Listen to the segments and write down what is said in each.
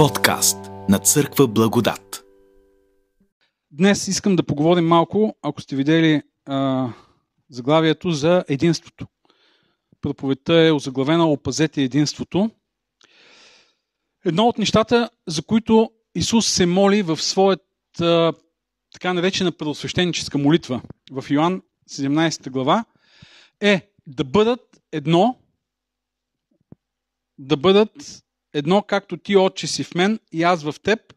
Подкаст на Църква Благодат. Днес искам да поговорим малко, ако сте видели а, заглавието за единството. Проповедта е озаглавена Опазете единството. Едно от нещата, за които Исус се моли в своята така наречена предосвещеническа молитва в Йоанн 17 глава, е да бъдат едно, да бъдат едно, както ти, Отче, си в мен и аз в теб,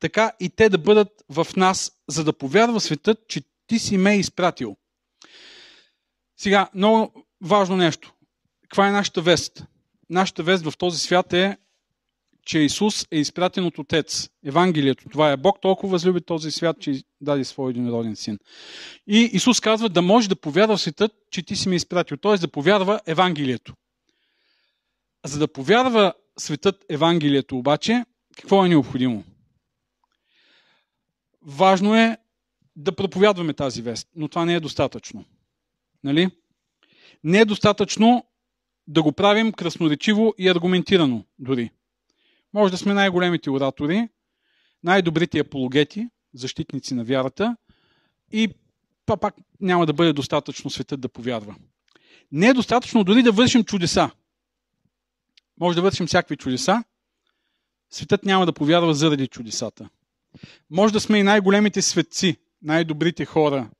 така и те да бъдат в нас, за да повярва светът, че ти си ме изпратил. Сега, много важно нещо. Каква е нашата вест? Нашата вест в този свят е, че Исус е изпратен от Отец. Евангелието. Това е Бог толкова възлюби този свят, че даде своя единороден син. И Исус казва да може да повярва светът, че ти си ме изпратил. Т.е. да повярва Евангелието. За да повярва светът Евангелието обаче, какво е необходимо? Важно е да проповядваме тази вест, но това не е достатъчно. Нали? Не е достатъчно да го правим красноречиво и аргументирано дори. Може да сме най-големите оратори, най-добрите апологети, защитници на вярата и това пак няма да бъде достатъчно светът да повярва. Не е достатъчно дори да вършим чудеса. Може да вършим всякакви чудеса. Светът няма да повярва заради чудесата. Може да сме и най-големите светци, най-добрите хора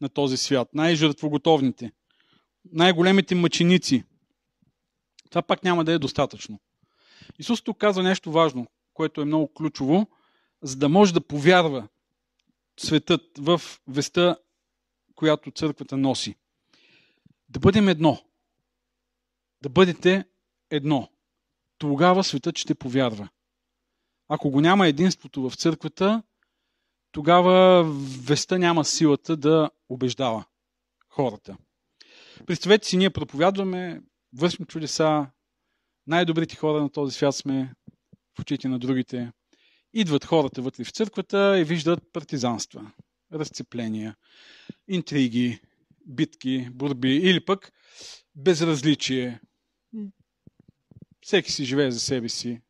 на този свят, най-жертвоготовните, най-големите мъченици. Това пак няма да е достатъчно. Исус тук казва нещо важно, което е много ключово, за да може да повярва светът в веста, която църквата носи. Да бъдем едно. Да бъдете едно тогава светът ще повярва. Ако го няма единството в църквата, тогава веста няма силата да убеждава хората. Представете си, ние проповядваме, вършим чудеса, най-добрите хора на този свят сме в очите на другите. Идват хората вътре в църквата и виждат партизанства, разцепления, интриги, битки, борби или пък безразличие, всеки си живее за себе си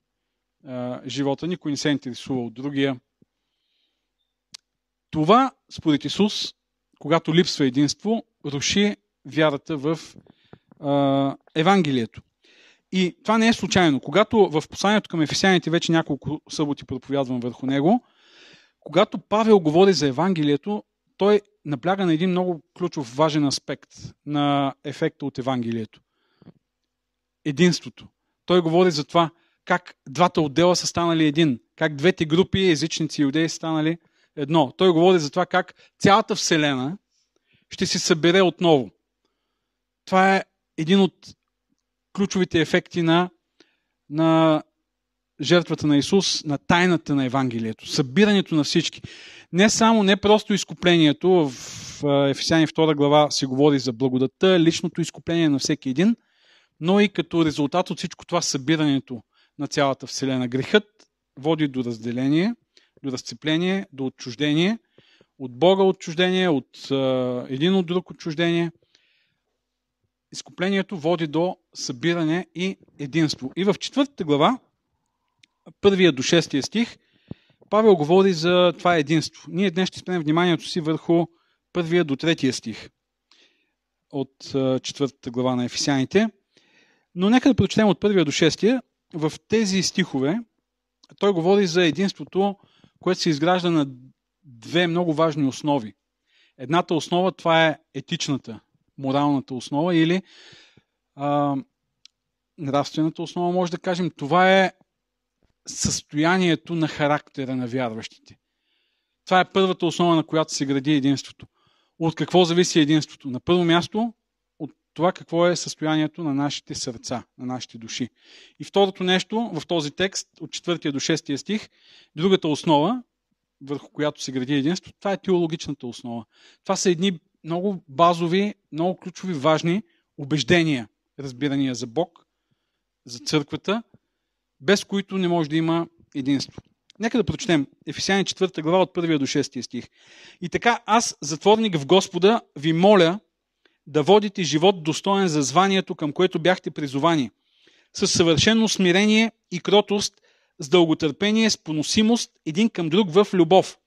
а, живота, никой не се интересува от другия. Това, според Исус, когато липсва единство, руши вярата в а, Евангелието. И това не е случайно. Когато в посланието към Ефесяните вече няколко съботи проповядвам върху него, когато Павел говори за Евангелието, той набляга на един много ключов важен аспект на ефекта от Евангелието. Единството. Той говори за това как двата отдела са станали един, как двете групи езичници и иудеи са станали едно. Той говори за това как цялата Вселена ще се събере отново. Това е един от ключовите ефекти на, на жертвата на Исус, на тайната на Евангелието, събирането на всички. Не само, не просто изкуплението, в Ефесяни 2 глава се говори за благодата, личното изкупление на всеки един – но и като резултат от всичко това събирането на цялата Вселена. Грехът води до разделение, до разцепление, до отчуждение, от Бога отчуждение, от един от друг отчуждение. Изкуплението води до събиране и единство. И в четвъртата глава, първия до шестия стих, Павел говори за това единство. Ние днес ще спрем вниманието си върху първия до третия стих от четвъртата глава на Ефесяните. Но нека да прочетем от първия до шестия. В тези стихове той говори за единството, което се изгражда на две много важни основи. Едната основа това е етичната, моралната основа или а, нравствената основа, може да кажем. Това е състоянието на характера на вярващите. Това е първата основа, на която се гради единството. От какво зависи единството? На първо място това какво е състоянието на нашите сърца, на нашите души. И второто нещо в този текст, от 4 до 6 стих, другата основа, върху която се гради единство, това е теологичната основа. Това са едни много базови, много ключови, важни убеждения, разбирания за Бог, за църквата, без които не може да има единство. Нека да прочетем Ефесяни 4 глава от 1 до 6 стих. И така, аз, затворник в Господа, ви моля да водите живот достоен за званието, към което бяхте призовани, с съвършено смирение и кротост, с дълготърпение, с поносимост един към друг в любов.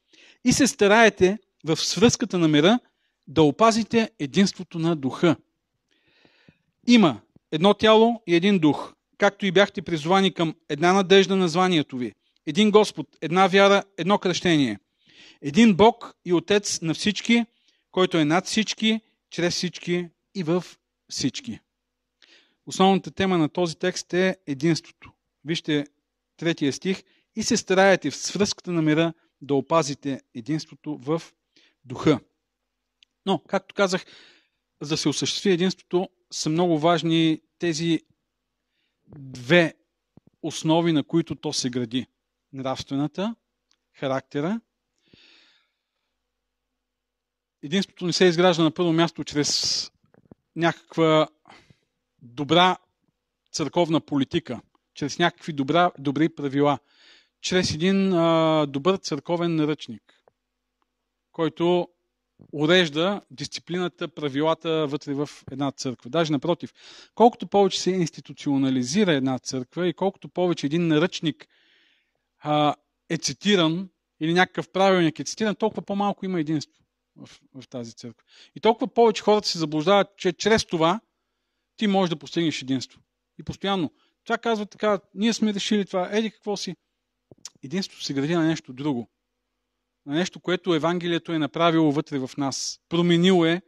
И се стараете в свръзката на мира да опазите единството на духа. Има едно тяло и един дух, както и бяхте призвани към една надежда на званието ви. Един Господ, една вяра, едно кръщение. Един Бог и Отец на всички, който е над всички, чрез всички и в всички. Основната тема на този текст е единството. Вижте третия стих. И се стараете в свръзката на мира да опазите единството в духа. Но, както казах, за да се осъществи единството, са много важни тези две основи, на които то се гради. Нравствената, характера. Единството не се изгражда на първо място чрез някаква добра църковна политика, чрез някакви добра, добри правила, чрез един а, добър църковен наръчник, който урежда дисциплината, правилата вътре в една църква. Даже напротив, колкото повече се институционализира една църква и колкото повече един наръчник а, е цитиран или някакъв правилник е цитиран, толкова по-малко има единство в, в тази църква. И толкова повече хората се заблуждават, че чрез това ти можеш да постигнеш единство. И постоянно. Това казва така, ние сме решили това, еди какво си. Единството се гради на нещо друго на нещо, което Евангелието е направило вътре в нас. Променило е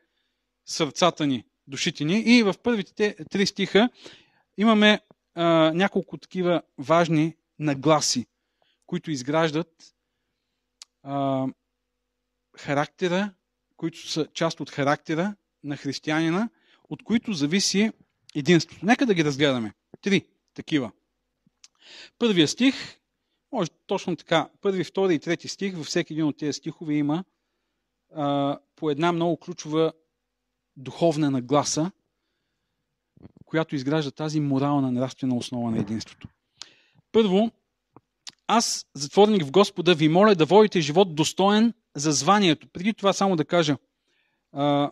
сърцата ни, душите ни. И в първите три стиха имаме а, няколко такива важни нагласи, които изграждат а, характера, които са част от характера на християнина, от които зависи единството. Нека да ги разгледаме. Три такива. Първия стих може точно така. Първи, втори и трети стих, във всеки един от тези стихове има а, по една много ключова духовна нагласа, която изгражда тази морална, нравствена основа на единството. Първо, аз, затворник в Господа, ви моля да водите живот достоен за званието. Преди това само да кажа, а,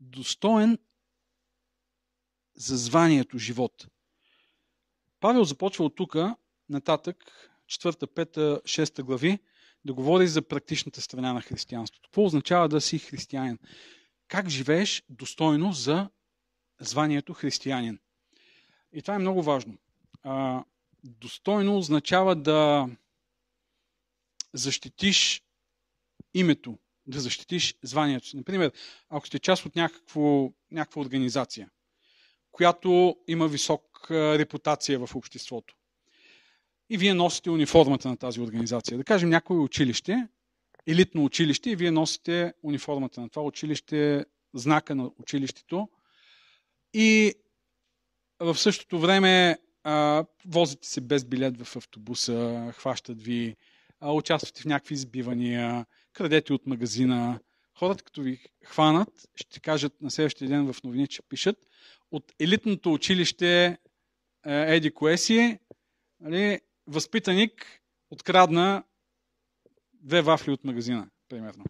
достоен за званието живот. Павел започва от тук, нататък, 4, 5, 6 глави, да говори за практичната страна на християнството. Какво означава да си християнин? Как живееш достойно за званието християнин? И това е много важно. А, достойно означава да защитиш името, да защитиш званието си. Например, ако сте част от някакво, някаква организация, която има висока репутация в обществото. И вие носите униформата на тази организация. Да кажем някое училище, елитно училище, и вие носите униформата на това училище, знака на училището. И в същото време а, возите се без билет в автобуса, хващат ви, участвате в някакви избивания, крадете от магазина. Хората, като ви хванат, ще кажат на следващия ден в новини, че пишат, от елитното училище е, Еди Коеси, нали, възпитаник открадна две вафли от магазина, примерно.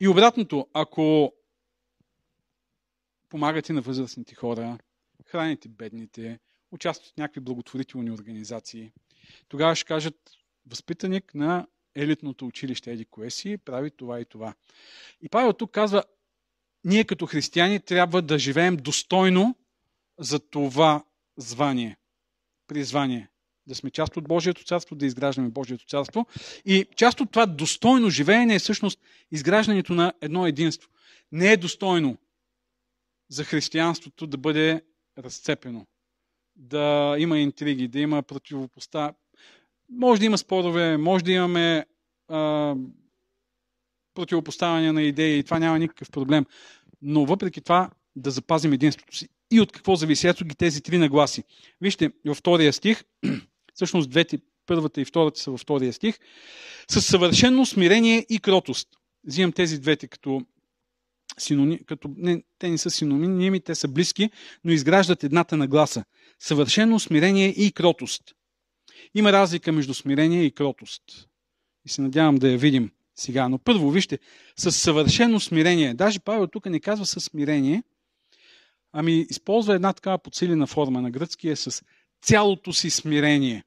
И обратното, ако помагате на възрастните хора, храните бедните, участват в някакви благотворителни организации, тогава ще кажат възпитаник на елитното училище Еди Коеси прави това и това. И Павел тук казва, ние като християни трябва да живеем достойно за това звание, призвание. Да сме част от Божието царство, да изграждаме Божието царство. И част от това достойно живеене е всъщност изграждането на едно единство. Не е достойно за християнството да бъде разцепено, да има интриги, да има противопоста. Може да има спорове, може да имаме а, противопоставяне на идеи и това няма никакъв проблем. Но въпреки това да запазим единството си. И от какво зависи? Ето ги тези три нагласи. Вижте, във втория стих, всъщност двете, първата и втората са във втория стих, с съвършено смирение и кротост. Взимам тези двете като синоним, като не, те не са синоними, те са близки, но изграждат едната нагласа. Съвършено смирение и кротост. Има разлика между смирение и кротост. И се надявам да я видим сега. Но първо, вижте, с съвършено смирение. Даже Павел тук не казва със смирение, ами използва една такава подсилена форма. На гръцки е с цялото си смирение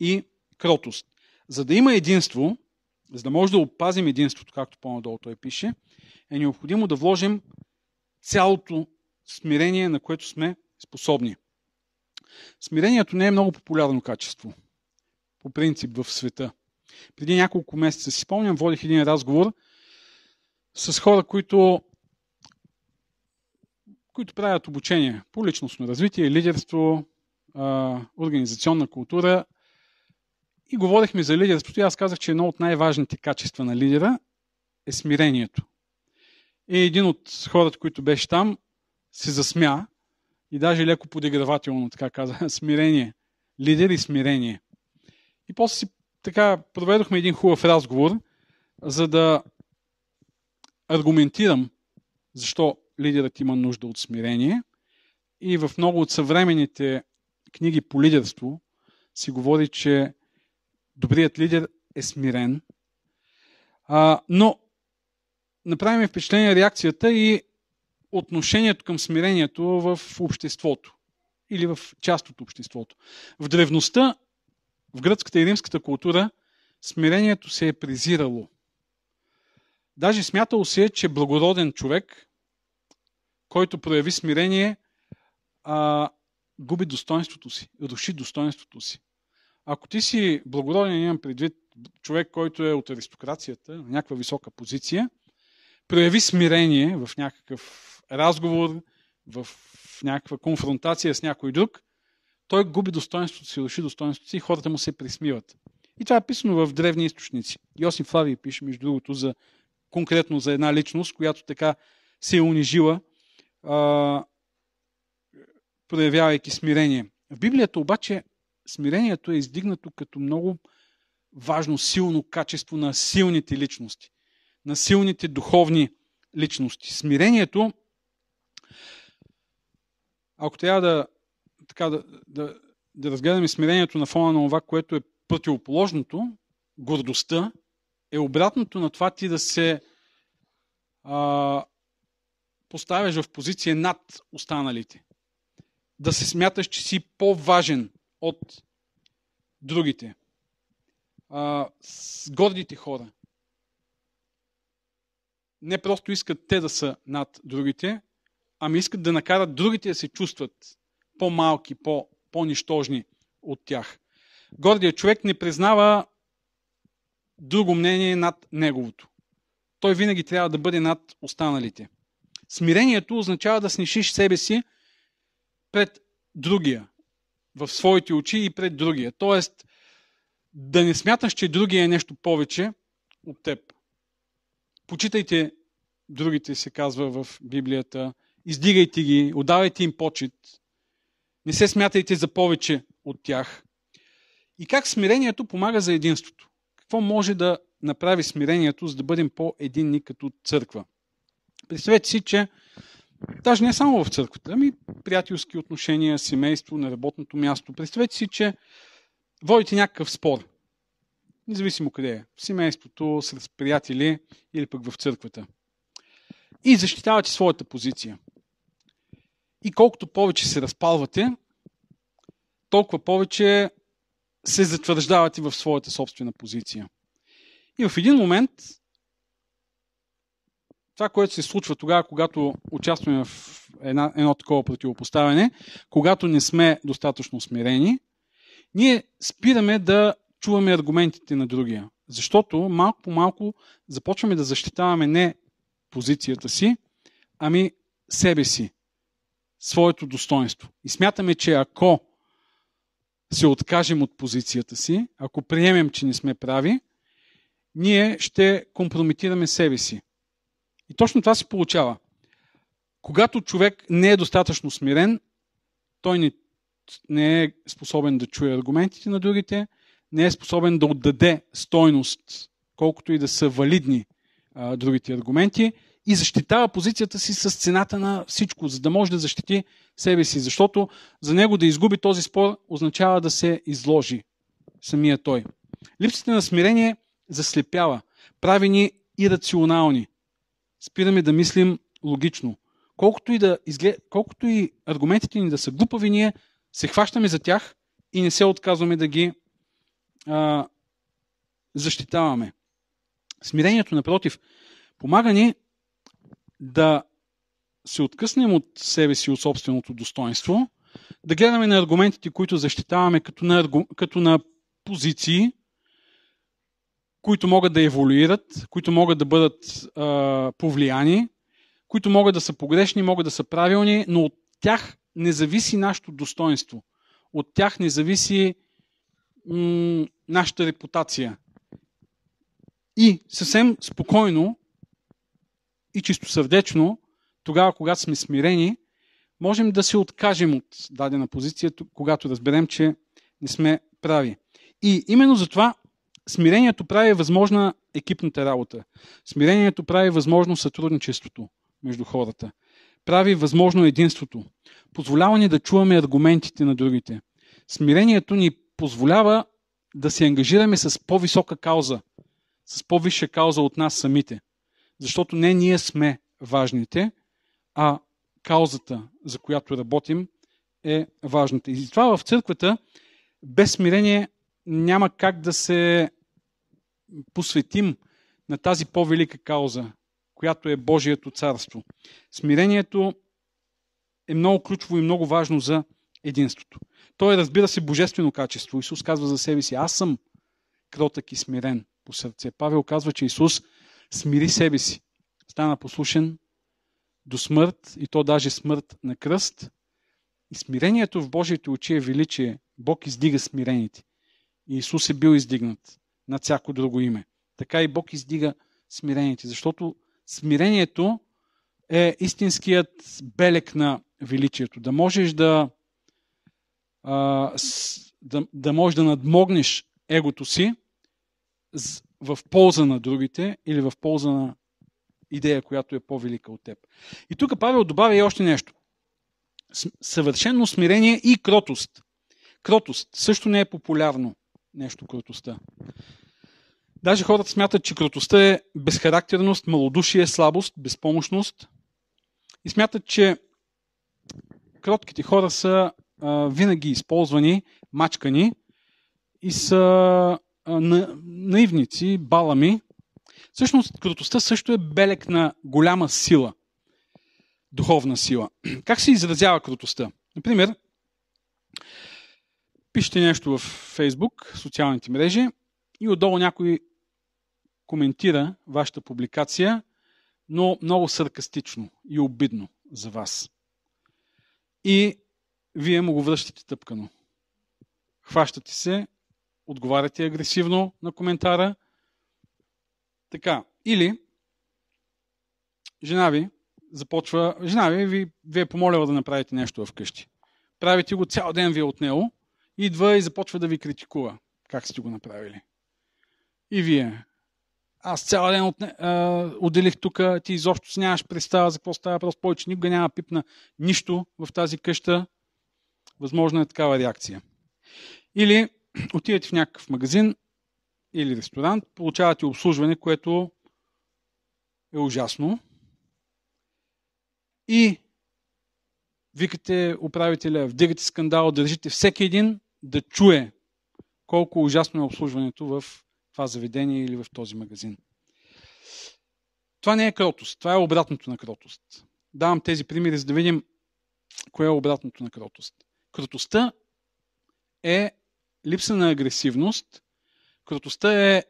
и кротост. За да има единство, за да може да опазим единството, както по-надолу той пише, е необходимо да вложим цялото смирение, на което сме способни. Смирението не е много популярно качество, по принцип в света. Преди няколко месеца си спомням, водих един разговор с хора, които, които правят обучение по личностно развитие, лидерство, организационна култура. И говорихме за лидерството и аз казах, че едно от най-важните качества на лидера е смирението. И един от хората, които беше там, се засмя и даже леко подигравателно така каза, смирение. Лидер и смирение. И после си така проведохме един хубав разговор, за да аргументирам защо лидерът има нужда от смирение. И в много от съвременните книги по лидерство си говори, че добрият лидер е смирен. А, но направим впечатление реакцията и отношението към смирението в обществото или в част от обществото. В древността, в гръцката и римската култура, смирението се е презирало. Даже смятало се, е, че благороден човек, който прояви смирение, а, губи достоинството си, руши достоинството си. Ако ти си благороден, имам предвид човек, който е от аристокрацията, на някаква висока позиция, прояви смирение в някакъв разговор, в някаква конфронтация с някой друг, той губи достоинството си, руши достоинството си и хората му се присмиват. И това е писано в древни източници. Йосиф Флавий пише, между другото, за, конкретно за една личност, която така се е унижила, а, проявявайки смирение. В Библията обаче смирението е издигнато като много важно, силно качество на силните личности, на силните духовни личности. Смирението ако трябва да, така, да, да, да разгледаме смирението на фона на това, което е противоположното, гордостта, е обратното на това ти да се а, поставяш в позиция над останалите. Да се смяташ, че си по-важен от другите. А, с гордите хора. Не просто искат те да са над другите, ами искат да накарат другите да се чувстват по-малки, по, по-нищожни от тях. Гордият човек не признава друго мнение над неговото. Той винаги трябва да бъде над останалите. Смирението означава да снишиш себе си пред другия, в своите очи и пред другия. Тоест, да не смяташ, че другия е нещо повече от теб. Почитайте другите, се казва в Библията издигайте ги, отдавайте им почет, не се смятайте за повече от тях. И как смирението помага за единството? Какво може да направи смирението, за да бъдем по-единни като църква? Представете си, че даже не само в църквата, ами приятелски отношения, семейство, на работното място. Представете си, че водите някакъв спор. Независимо къде е. В семейството, с приятели или пък в църквата. И защитавате своята позиция. И колкото повече се разпалвате, толкова повече се затвърждавате в своята собствена позиция. И в един момент, това, което се случва тогава, когато участваме в една, едно такова противопоставяне, когато не сме достатъчно смирени, ние спираме да чуваме аргументите на другия. Защото малко по малко започваме да защитаваме не позицията си, ами себе си своето достоинство. И смятаме, че ако се откажем от позицията си, ако приемем, че не сме прави, ние ще компрометираме себе си. И точно това се получава. Когато човек не е достатъчно смирен, той не, не е способен да чуе аргументите на другите, не е способен да отдаде стойност, колкото и да са валидни а, другите аргументи и защитава позицията си с цената на всичко, за да може да защити себе си. Защото за него да изгуби този спор означава да се изложи самия той. Липсата на смирение заслепява, прави ни ирационални. Спираме да мислим логично. Колкото и, да изглед... Колкото и аргументите ни да са глупави, ние се хващаме за тях и не се отказваме да ги а, защитаваме. Смирението, напротив, помага ни да се откъснем от себе си, от собственото достоинство, да гледаме на аргументите, които защитаваме като на, като на позиции, които могат да еволюират, които могат да бъдат а, повлияни, които могат да са погрешни, могат да са правилни, но от тях не зависи нашето достоинство. От тях не зависи м- нашата репутация. И съвсем спокойно и чистосърдечно, тогава, когато сме смирени, можем да се откажем от дадена позиция, когато разберем, че не сме прави. И именно за това смирението прави възможна екипната работа. Смирението прави възможно сътрудничеството между хората. Прави възможно единството. Позволява ни да чуваме аргументите на другите. Смирението ни позволява да се ангажираме с по-висока кауза, с по-висша кауза от нас самите. Защото не ние сме важните, а каузата, за която работим, е важната. И това в църквата без смирение няма как да се посветим на тази по-велика кауза, която е Божието царство. Смирението е много ключово и много важно за единството. Той е, разбира се, божествено качество. Исус казва за себе си, аз съм кротък и смирен по сърце. Павел казва, че Исус смири себе си. Стана послушен до смърт и то даже смърт на кръст. И смирението в Божиите очи е величие. Бог издига смирените. И Исус е бил издигнат на всяко друго име. Така и Бог издига смирените, защото смирението е истинският белек на величието. Да можеш да, да, да можеш да надмогнеш егото си в полза на другите или в полза на идея, която е по-велика от теб. И тук Павел добавя и още нещо. Съвършено смирение и кротост. Кротост също не е популярно нещо, кротостта. Даже хората смятат, че кротостта е безхарактерност, малодушие, слабост, безпомощност. И смятат, че кротките хора са а, винаги използвани, мачкани и са на, наивници, балами. Всъщност, кротостта също е белек на голяма сила, духовна сила. Как се изразява кротостта? Например, пишете нещо в Фейсбук, социалните мрежи и отдолу някой коментира вашата публикация, но много саркастично и обидно за вас. И вие му го връщате тъпкано. Хващате се, отговаряте агресивно на коментара. Така. Или жена ви започва, жена ви ви, ви е помолила да направите нещо вкъщи. Правите го цял ден ви е от него, идва и започва да ви критикува как сте го направили. И вие, аз цял ден от, а, отделих тук, ти изобщо си нямаш представа за какво става просто повече, никога няма пипна нищо в тази къща. Възможно е такава реакция. Или отидете в някакъв магазин или ресторант, получавате обслужване, което е ужасно. И викате управителя, вдигате скандал, държите всеки един да чуе колко ужасно е обслужването в това заведение или в този магазин. Това не е кротост, това е обратното на кротост. Давам тези примери, за да видим кое е обратното на кротост. Кротостта е липса на агресивност. Кротостта е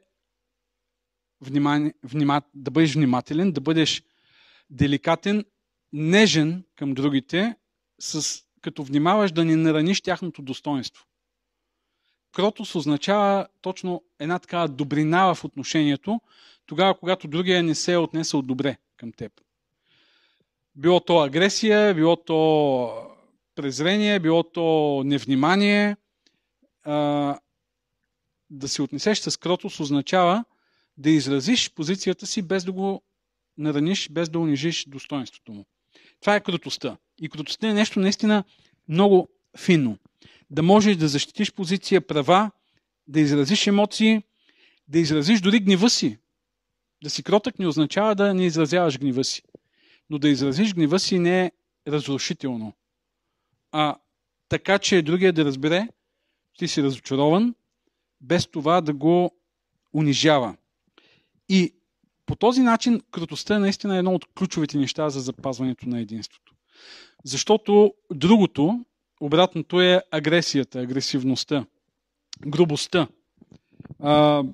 внимание, внима, да бъдеш внимателен, да бъдеш деликатен, нежен към другите, с, като внимаваш да не нараниш тяхното достоинство кротост означава точно една такава добрина в отношението, тогава, когато другия не се е отнесъл добре към теб. Било то агресия, било то презрение, било то невнимание. Да се отнесеш с кротост означава да изразиш позицията си без да го нараниш, без да унижиш достоинството му. Това е крутостта. И крутостта е нещо наистина много финно да можеш да защитиш позиция, права, да изразиш емоции, да изразиш дори гнева си. Да си кротък не означава да не изразяваш гнева си. Но да изразиш гнева си не е разрушително, а така че другия да разбере, ти си разочарован, без това да го унижава. И по този начин крутостта е наистина едно от ключовите неща за запазването на единството. Защото другото, обратното е агресията, агресивността, грубостта, а,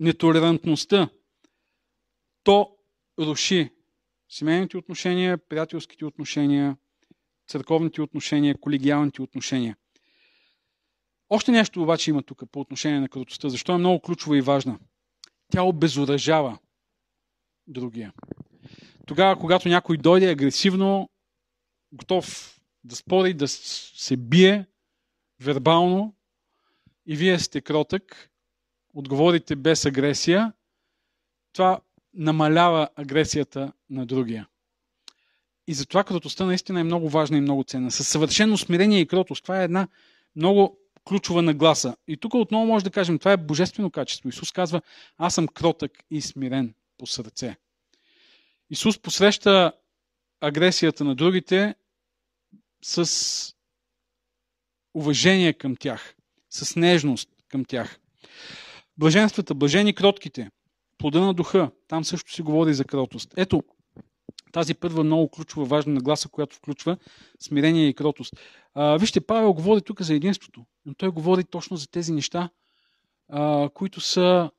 нетолерантността. То руши семейните отношения, приятелските отношения, църковните отношения, колегиалните отношения. Още нещо обаче има тук по отношение на крутостта. Защо е много ключова и важна? Тя обезоръжава другия. Тогава, когато някой дойде агресивно, готов да спори, да се бие вербално и вие сте кротък, отговорите без агресия, това намалява агресията на другия. И затова кротостта наистина е много важна и много ценна. Със съвършено смирение и кротост. Това е една много ключова нагласа. И тук отново може да кажем, това е божествено качество. Исус казва, аз съм кротък и смирен по сърце. Исус посреща агресията на другите с уважение към тях, с нежност към тях. Блаженствата, блажени кротките, плода на духа, там също се говори за кротост. Ето, тази първа много ключова, важна нагласа, която включва смирение и кротост. А, вижте, Павел говори тук за единството, но той говори точно за тези неща, а, които са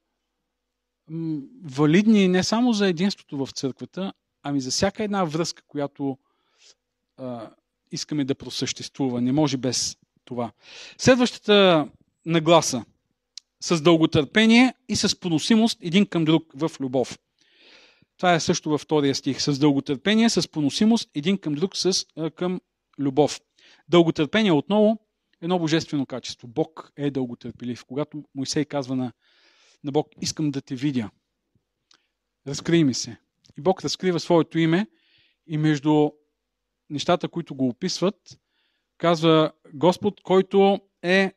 м, валидни не само за единството в църквата, ами за всяка една връзка, която а, искаме да просъществува. Не може без това. Следващата нагласа с дълготърпение и с поносимост един към друг в любов. Това е също във втория стих. С дълготърпение, с поносимост един към друг с, към любов. Дълготърпение отново е едно божествено качество. Бог е дълготърпелив. Когато Моисей казва на, на Бог, искам да те видя, разкрий ми се. И Бог разкрива своето име и между нещата, които го описват, казва Господ, който е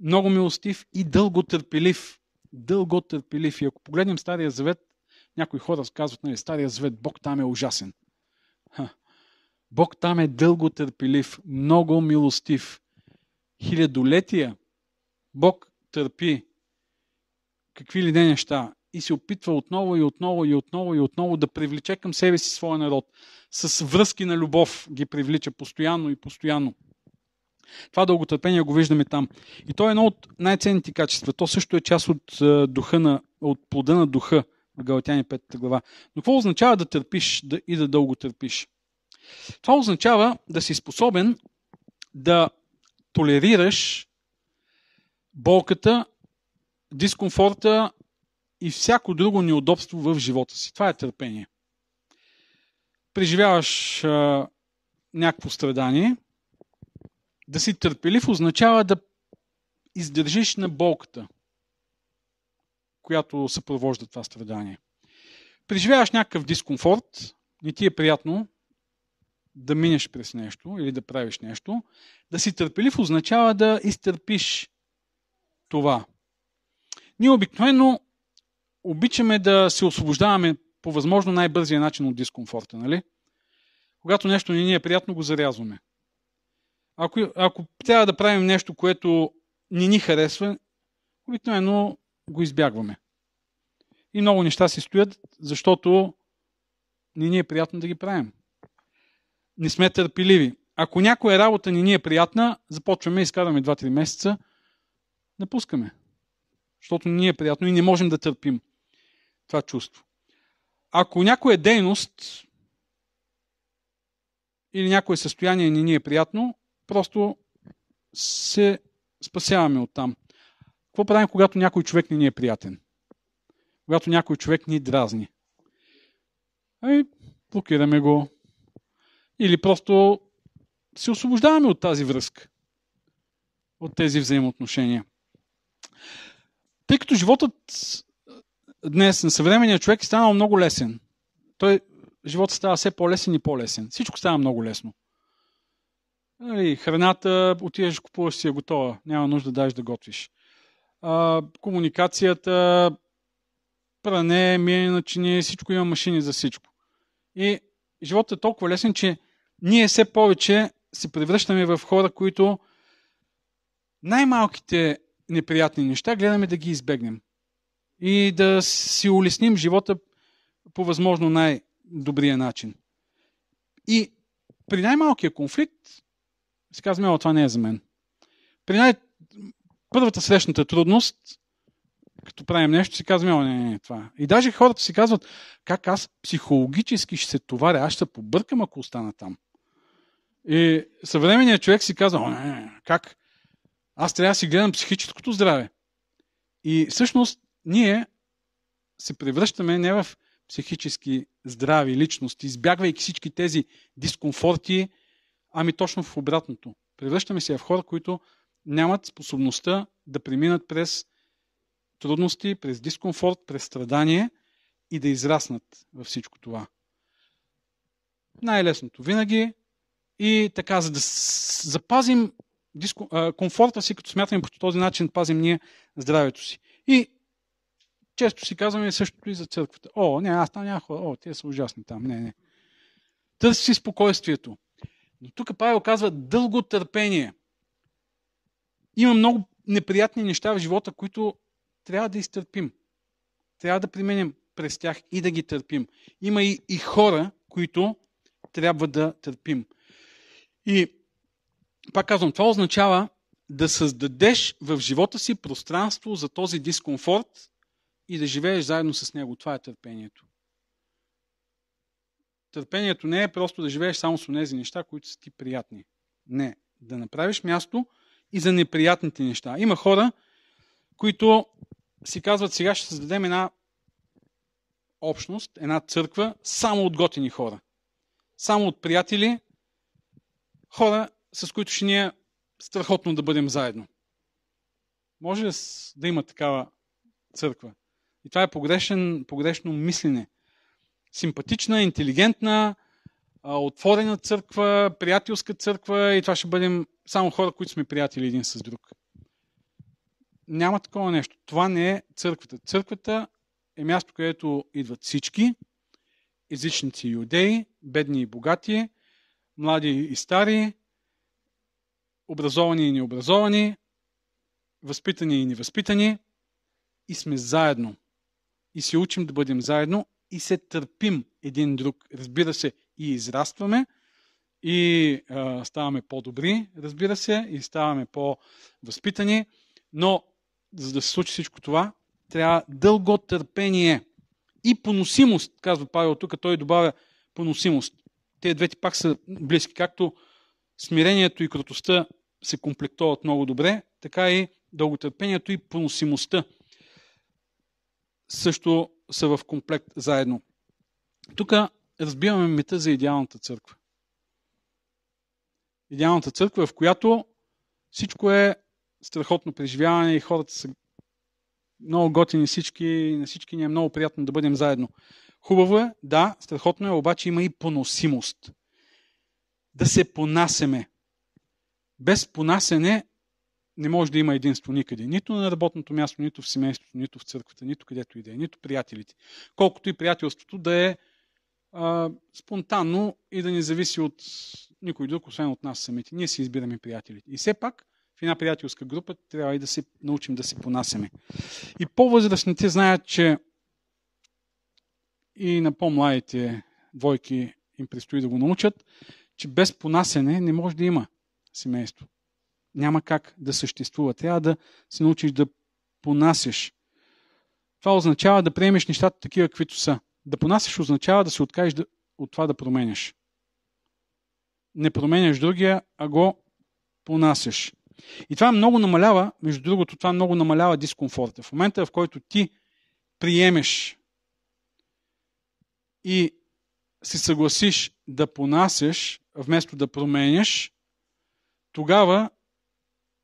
много милостив и дълготърпелив. Дълготърпелив. И ако погледнем Стария Завет, някои хора казват, нали, Стария Завет, Бог там е ужасен. Ха. Бог там е дълготърпелив, много милостив. Хилядолетия Бог търпи какви ли не неща и се опитва отново и отново и отново и отново да привлече към себе си своя народ. С връзки на любов ги привлича постоянно и постоянно. Това дълготърпение го виждаме там. И то е едно от най-ценните качества. То също е част от, е, духа на, от плода на духа Галатяни 5 глава. Но какво означава да търпиш да, и да дълго търпиш? Това означава да си способен да толерираш болката, дискомфорта и всяко друго неудобство в живота си. Това е търпение. Преживяваш а, някакво страдание. Да си търпелив означава да издържиш на болката, която съпровожда това страдание. Преживяваш някакъв дискомфорт, не ти е приятно да минеш през нещо или да правиш нещо. Да си търпелив означава да изтърпиш това. Ние обикновено обичаме да се освобождаваме по възможно най-бързия начин от дискомфорта, нали? Когато нещо не ни е приятно, го зарязваме. Ако, ако трябва да правим нещо, което не ни харесва, обикновено го избягваме. И много неща се стоят, защото не ни е приятно да ги правим. Не сме търпеливи. Ако някоя работа не ни е приятна, започваме, изкарваме 2-3 месеца, напускаме. Защото не ни е приятно и не можем да търпим това чувство. Ако някоя дейност или някое състояние не ни е приятно, просто се спасяваме от там. Какво правим, когато някой човек не ни е приятен? Когато някой човек ни дразни? Ами, блокираме го. Или просто се освобождаваме от тази връзка. От тези взаимоотношения. Тъй като животът днес на съвременния човек е станал много лесен. Той, живота става все по-лесен и по-лесен. Всичко става много лесно. Нали, храната, отиваш, купуваш си я готова. Няма нужда да да готвиш. А, комуникацията, пране, миене на всичко има машини за всичко. И животът е толкова лесен, че ние все повече се превръщаме в хора, които най-малките неприятни неща гледаме да ги избегнем. И да си улесним живота по възможно най-добрия начин. И при най-малкия конфликт си казваме, о, това не е за мен. При най- първата срещната трудност, като правим нещо, си казваме, не, не, не, това. И даже хората си казват, как аз психологически ще се товаря, аз ще побъркам, ако остана там. И съвременният човек си казва, о, не, не, как? Аз трябва да си гледам психическото здраве. И всъщност ние се превръщаме не в психически здрави личности, избягвайки всички тези дискомфорти, ами точно в обратното. Превръщаме се в хора, които нямат способността да преминат през трудности, през дискомфорт, през страдание и да израснат във всичко това. Най-лесното винаги и така, за да запазим диско, а, комфорта си, като смятаме по този начин, пазим ние здравето си. И често си казваме същото и за църквата. О, не, аз там няма хора. О, те са ужасни там. Не, не. Търси си спокойствието. Но тук Павел казва дълго търпение. Има много неприятни неща в живота, които трябва да изтърпим. Трябва да применим през тях и да ги търпим. Има и, и хора, които трябва да търпим. И пак казвам, това означава да създадеш в живота си пространство за този дискомфорт и да живееш заедно с него. Това е търпението. Търпението не е просто да живееш само с тези неща, които са ти приятни. Не. Да направиш място и за неприятните неща. Има хора, които си казват, сега ще създадем една общност, една църква, само от готини хора. Само от приятели, хора, с които ще ни е страхотно да бъдем заедно. Може ли да има такава църква? И това е погрешен, погрешно мислене. Симпатична, интелигентна, отворена църква, приятелска църква и това ще бъдем само хора, които сме приятели един с друг. Няма такова нещо. Това не е църквата. Църквата е място, където идват всички, езичници и юдеи, бедни и богати, млади и стари, образовани и необразовани, възпитани и невъзпитани и сме заедно. И се учим да бъдем заедно и се търпим един друг. Разбира се, и израстваме, и а, ставаме по-добри, разбира се, и ставаме по-възпитани, но за да се случи всичко това, трябва дълго търпение и поносимост, казва Павел тук, той добавя поносимост. Те двете пак са близки, както смирението и крутостта се комплектуват много добре, така и дълготърпението и поносимостта също са в комплект заедно. Тук разбиваме мита за идеалната църква. Идеалната църква, в която всичко е страхотно преживяване и хората са много готини всички, на всички ни е много приятно да бъдем заедно. Хубаво е, да, страхотно е, обаче има и поносимост. Да се понасеме. Без понасене не може да има единство никъде. Нито на работното място, нито в семейството, нито в църквата, нито където и да е, нито приятелите. Колкото и приятелството да е а, спонтанно и да не зависи от никой друг, освен от нас самите. Ние си избираме приятелите. И все пак в една приятелска група трябва и да се научим да се понасяме. И по-възрастните знаят, че и на по-младите двойки им предстои да го научат, че без понасене не може да има семейство. Няма как да съществува. Трябва да се научиш да понасяш. Това означава да приемеш нещата такива, каквито са. Да понасяш означава да се откажеш от това да променяш. Не променяш другия, а го понасяш. И това много намалява, между другото, това много намалява дискомфорта. В момента, в който ти приемеш и се съгласиш да понасяш, вместо да променяш, тогава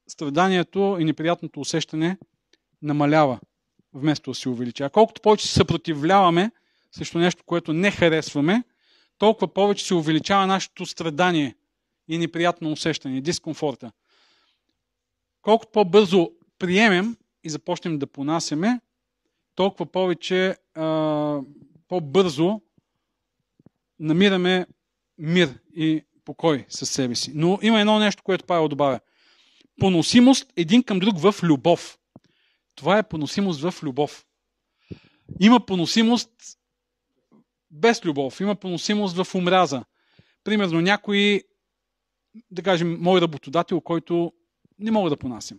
страданието и неприятното усещане намалява, вместо да се увеличава. Колкото повече се съпротивляваме срещу нещо, което не харесваме, толкова повече се увеличава нашето страдание и неприятно усещане, дискомфорта. Колкото по-бързо приемем и започнем да понасяме, толкова повече, по-бързо намираме мир и покой със себе си. Но има едно нещо, което Павел добавя. Поносимост един към друг в любов. Това е поносимост в любов. Има поносимост без любов, има поносимост в омраза. Примерно някой, да кажем, мой работодател, който не мога да понасям.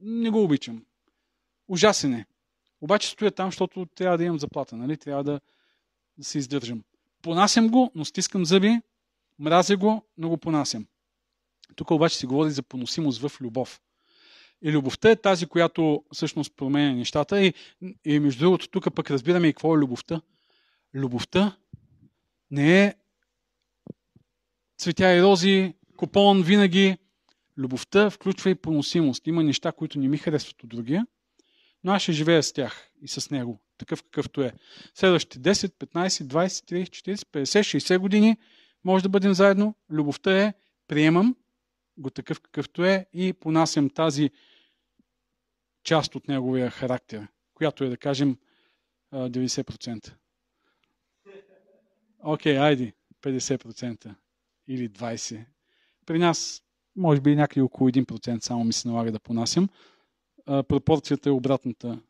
Не го обичам. Ужасен е. Обаче стоя там, защото трябва да имам заплата, нали? Трябва да, да се издържам. Понасям го, но стискам зъби, мразя го, но го понасям. Тук обаче се говори за поносимост в любов. И любовта е тази, която всъщност променя нещата. И, и между другото, тук пък разбираме и какво е любовта. Любовта не е цветя и рози, купон винаги. Любовта включва и поносимост. Има неща, които не ми харесват от другия, но аз ще живея с тях и с него, такъв какъвто е. Следващите 10, 15, 20, 30, 40, 50, 60 години може да бъдем заедно. Любовта е приемам го такъв какъвто е и понасям тази част от неговия характер, която е да кажем 90%. Окей, okay, айди, 50% или 20%. При нас, може би някъде около 1% само ми се налага да понасям. пропорцията е обратната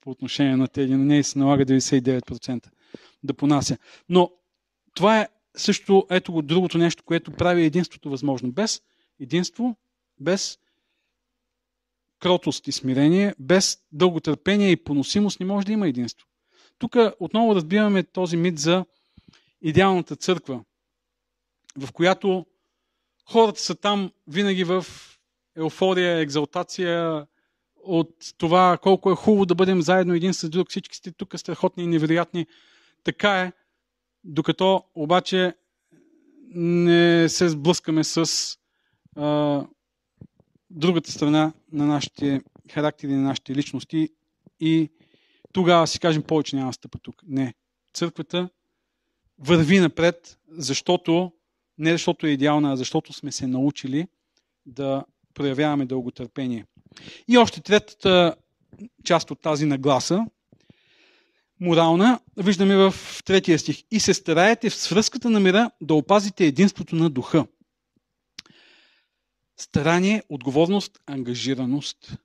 по отношение на тези. На нея се налага 99% да понася. Но това е също ето го другото нещо, което прави единството възможно. Без единство, без кротост и смирение, без дълготърпение и поносимост не може да има единство. Тук отново разбиваме този мит за идеалната църква, в която хората са там винаги в еуфория, екзалтация от това колко е хубаво да бъдем заедно един с друг. Всички сте тук страхотни и невероятни. Така е, докато обаче не се сблъскаме с а, другата страна на нашите характери, на нашите личности и тогава си кажем повече няма стъпа тук. Не. Църквата върви напред, защото не защото е идеална, а защото сме се научили да проявяваме дълготърпение. И още третата част от тази нагласа, морална, виждаме в третия стих. И се стараете в свръзката на мира да опазите единството на духа. Старание, отговорност, ангажираност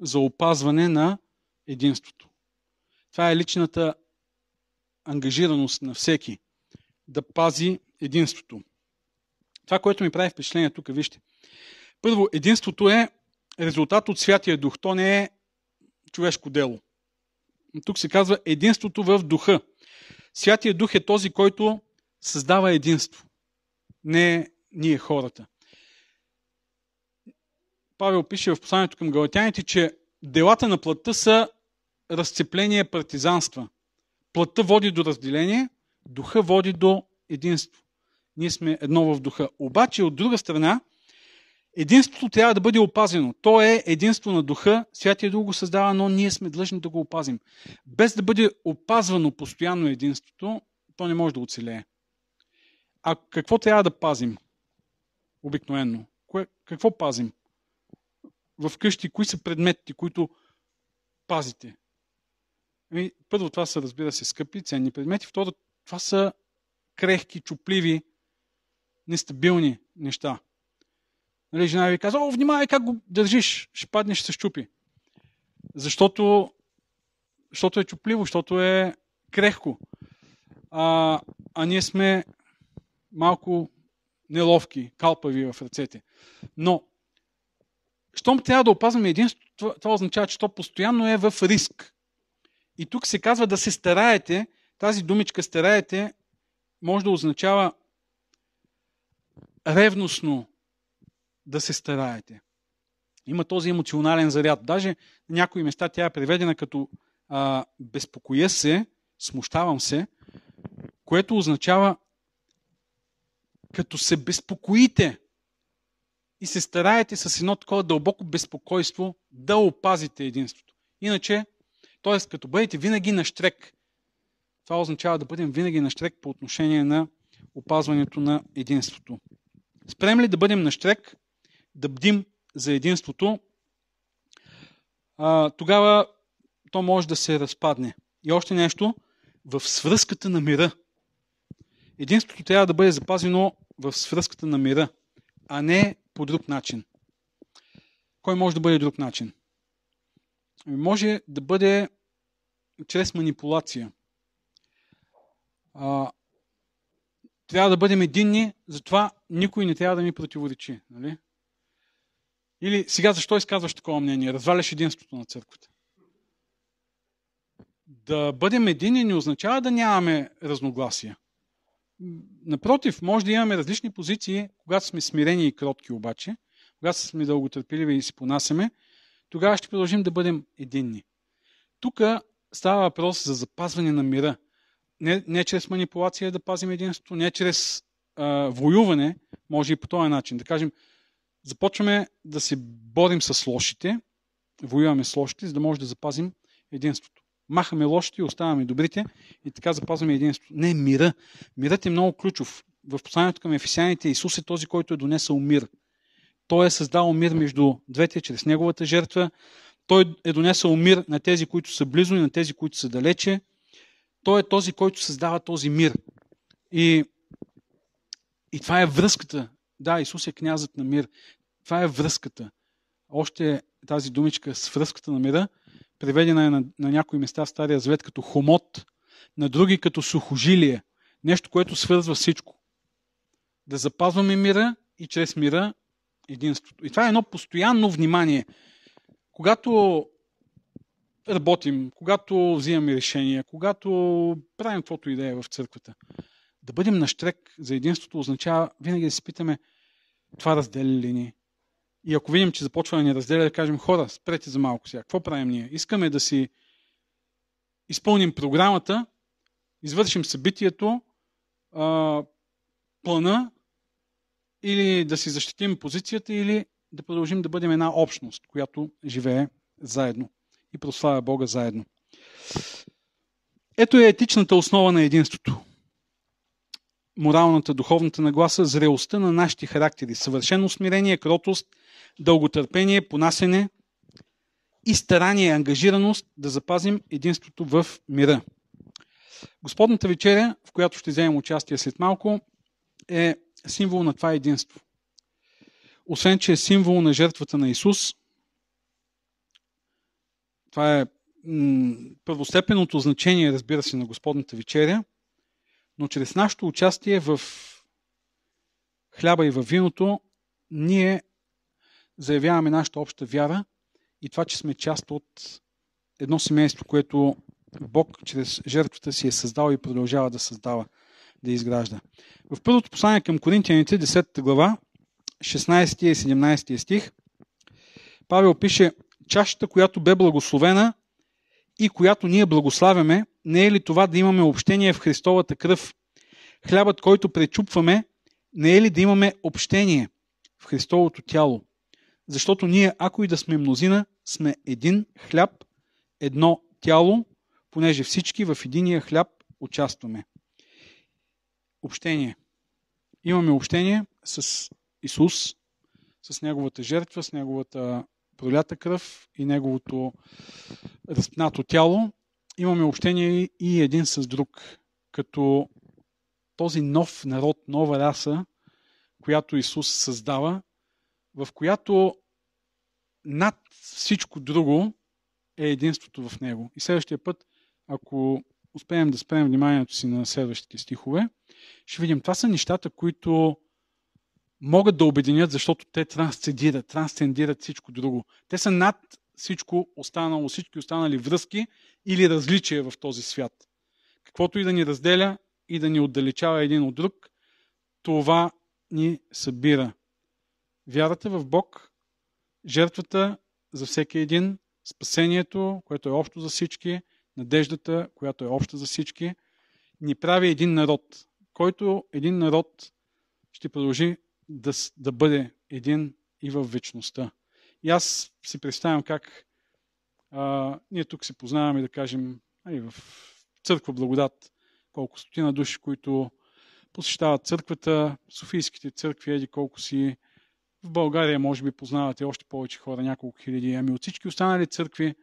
за опазване на единството. Това е личната ангажираност на всеки да пази единството. Това, което ми прави впечатление тук, вижте. Първо, единството е резултат от Святия Дух. То не е човешко дело. Тук се казва единството в духа. Святия Дух е този, който създава единство. Не ние хората. Павел пише в посланието към галатяните, че делата на плътта са разцепление, партизанства. Плътта води до разделение, духа води до единство. Ние сме едно в духа. Обаче, от друга страна, единството трябва да бъде опазено. То е единство на духа, Святия Дух го създава, но ние сме длъжни да го опазим. Без да бъде опазвано постоянно единството, то не може да оцелее. А какво трябва да пазим? Обикновенно. Какво пазим? В къщи, кои са предметите, които пазите? Ами, първо, това са, разбира се, скъпи, ценни предмети. Второ, това са крехки, чупливи, нестабилни неща. Нали, жена ви казва, о, внимавай как го държиш, ще паднеш, ще се щупи. Защото, защото е чупливо, защото е крехко. А, а ние сме малко неловки, калпави в ръцете. Но, щом трябва да опазваме единството, това, означава, че то постоянно е в риск. И тук се казва да се стараете, тази думичка стараете може да означава ревностно да се стараете. Има този емоционален заряд. Даже на някои места тя е преведена като а, безпокоя се, смущавам се, което означава като се безпокоите и се стараете с едно такова дълбоко безпокойство да опазите единството. Иначе, т.е. като бъдете винаги на штрек, това означава да бъдем винаги на штрек по отношение на опазването на единството. Спрем ли да бъдем на штрек, да бдим за единството, тогава то може да се разпадне. И още нещо, в свръзката на мира. Единството трябва да бъде запазено в свръзката на мира, а не по друг начин. Кой може да бъде друг начин? Ами може да бъде чрез манипулация. А, трябва да бъдем единни, затова никой не трябва да ми противоречи. Нали? Или сега защо изказваш такова мнение? Разваляш единството на църквата. Да бъдем едини не означава да нямаме разногласия. Напротив, може да имаме различни позиции, когато сме смирени и кротки обаче, когато сме дълготърпеливи и си понасяме, тогава ще продължим да бъдем единни. Тук става въпрос за запазване на мира. Не, не чрез манипулация да пазим единството, не чрез а, воюване, може и по този начин. Да кажем, започваме да се борим с лошите, воюваме с лошите, за да може да запазим единството. Махаме лошите и оставаме добрите и така запазваме единството. Не, мира. Мирът е много ключов. В посланието към ефесяните Исус е този, който е донесъл мир. Той е създал мир между двете чрез неговата жертва. Той е донесъл мир на тези, които са близо и на тези, които са далече. Той е този, който създава този мир. И, и това е връзката. Да, Исус е князът на мир. Това е връзката. Още тази думичка с връзката на мира, преведена е на, на някои места в Стария Завет като хомот, на други като сухожилие. Нещо, което свързва всичко. Да запазваме мира и чрез мира единството. И това е едно постоянно внимание. Когато работим, когато взимаме решения, когато правим каквото и да е в църквата, да бъдем на штрек за единството означава винаги да си питаме това разделя ли ни? И ако видим, че започва да ни разделя, да кажем хора, спрете за малко сега. Какво правим ние? Искаме да си изпълним програмата, извършим събитието, плана или да си защитим позицията, или да продължим да бъдем една общност, която живее заедно и прославя Бога заедно. Ето е етичната основа на единството. Моралната, духовната нагласа, зрелостта на нашите характери, съвършено смирение, кротост, дълготърпение, понасене и старание, ангажираност да запазим единството в мира. Господната вечеря, в която ще вземем участие след малко, е символ на това единство. Освен, че е символ на жертвата на Исус, това е първостепенното значение, разбира се, на Господната вечеря, но чрез нашето участие в хляба и във виното, ние заявяваме нашата обща вяра и това, че сме част от едно семейство, което Бог чрез жертвата си е създал и продължава да създава да изгражда. В първото послание към Коринтияните, 10 глава, 16 и 17 стих, Павел пише, чашата, която бе благословена и която ние благославяме, не е ли това да имаме общение в Христовата кръв? Хлябът, който пречупваме, не е ли да имаме общение в Христовото тяло? Защото ние, ако и да сме мнозина, сме един хляб, едно тяло, понеже всички в единия хляб участваме общение. Имаме общение с Исус, с Неговата жертва, с Неговата пролята кръв и Неговото разпнато тяло. Имаме общение и един с друг, като този нов народ, нова раса, която Исус създава, в която над всичко друго е единството в Него. И следващия път, ако успеем да спрем вниманието си на следващите стихове, ще видим, това са нещата, които могат да обединят, защото те трансцендират, трансцендират всичко друго. Те са над всичко останало, всички останали връзки или различия в този свят. Каквото и да ни разделя и да ни отдалечава един от друг, това ни събира. Вярата в Бог, жертвата за всеки един, спасението, което е общо за всички, надеждата, която е обща за всички, ни прави един народ, който един народ ще продължи да, да бъде един и в вечността. И аз си представям как а, ние тук се познаваме, да кажем, и в църква Благодат, колко стотина души, които посещават църквата, Софийските църкви, еди колко си, в България може би познавате още повече хора, няколко хиляди, ами от всички останали църкви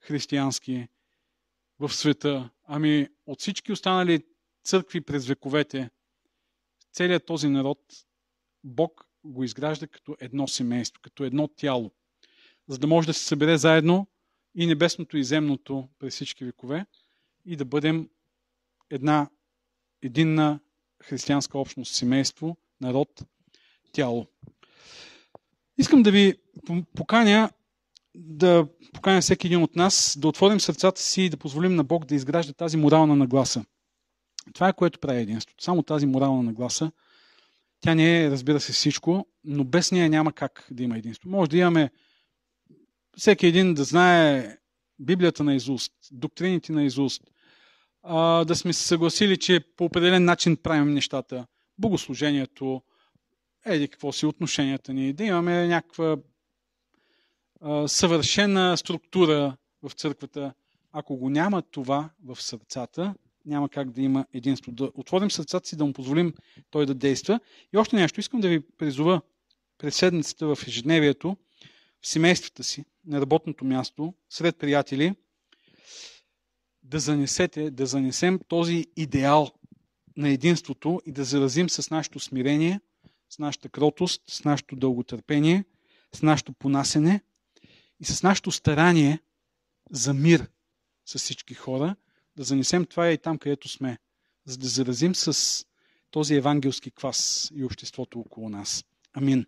християнски, в света, ами от всички останали църкви през вековете, целият този народ Бог го изгражда като едно семейство, като едно тяло, за да може да се събере заедно и небесното и земното през всички векове и да бъдем една единна християнска общност, семейство, народ, тяло. Искам да ви поканя да поканя всеки един от нас да отворим сърцата си и да позволим на Бог да изгражда тази морална нагласа. Това е което прави единството. Само тази морална нагласа. Тя не е, разбира се, всичко, но без нея няма как да има единство. Може да имаме всеки един да знае Библията на изуст, доктрините на изуст, да сме се съгласили, че по определен начин правим нещата, богослужението, еди какво си отношенията ни, да имаме някаква съвършена структура в църквата. Ако го няма това в сърцата, няма как да има единство. Да отворим сърцата си, да му позволим той да действа. И още нещо, искам да ви призова през седмицата в ежедневието, в семействата си, на работното място, сред приятели, да занесете, да занесем този идеал на единството и да заразим с нашето смирение, с нашата кротост, с нашето дълготърпение, с нашето понасене и с нашето старание за мир с всички хора, да занесем това и там, където сме, за да заразим с този евангелски квас и обществото около нас. Амин.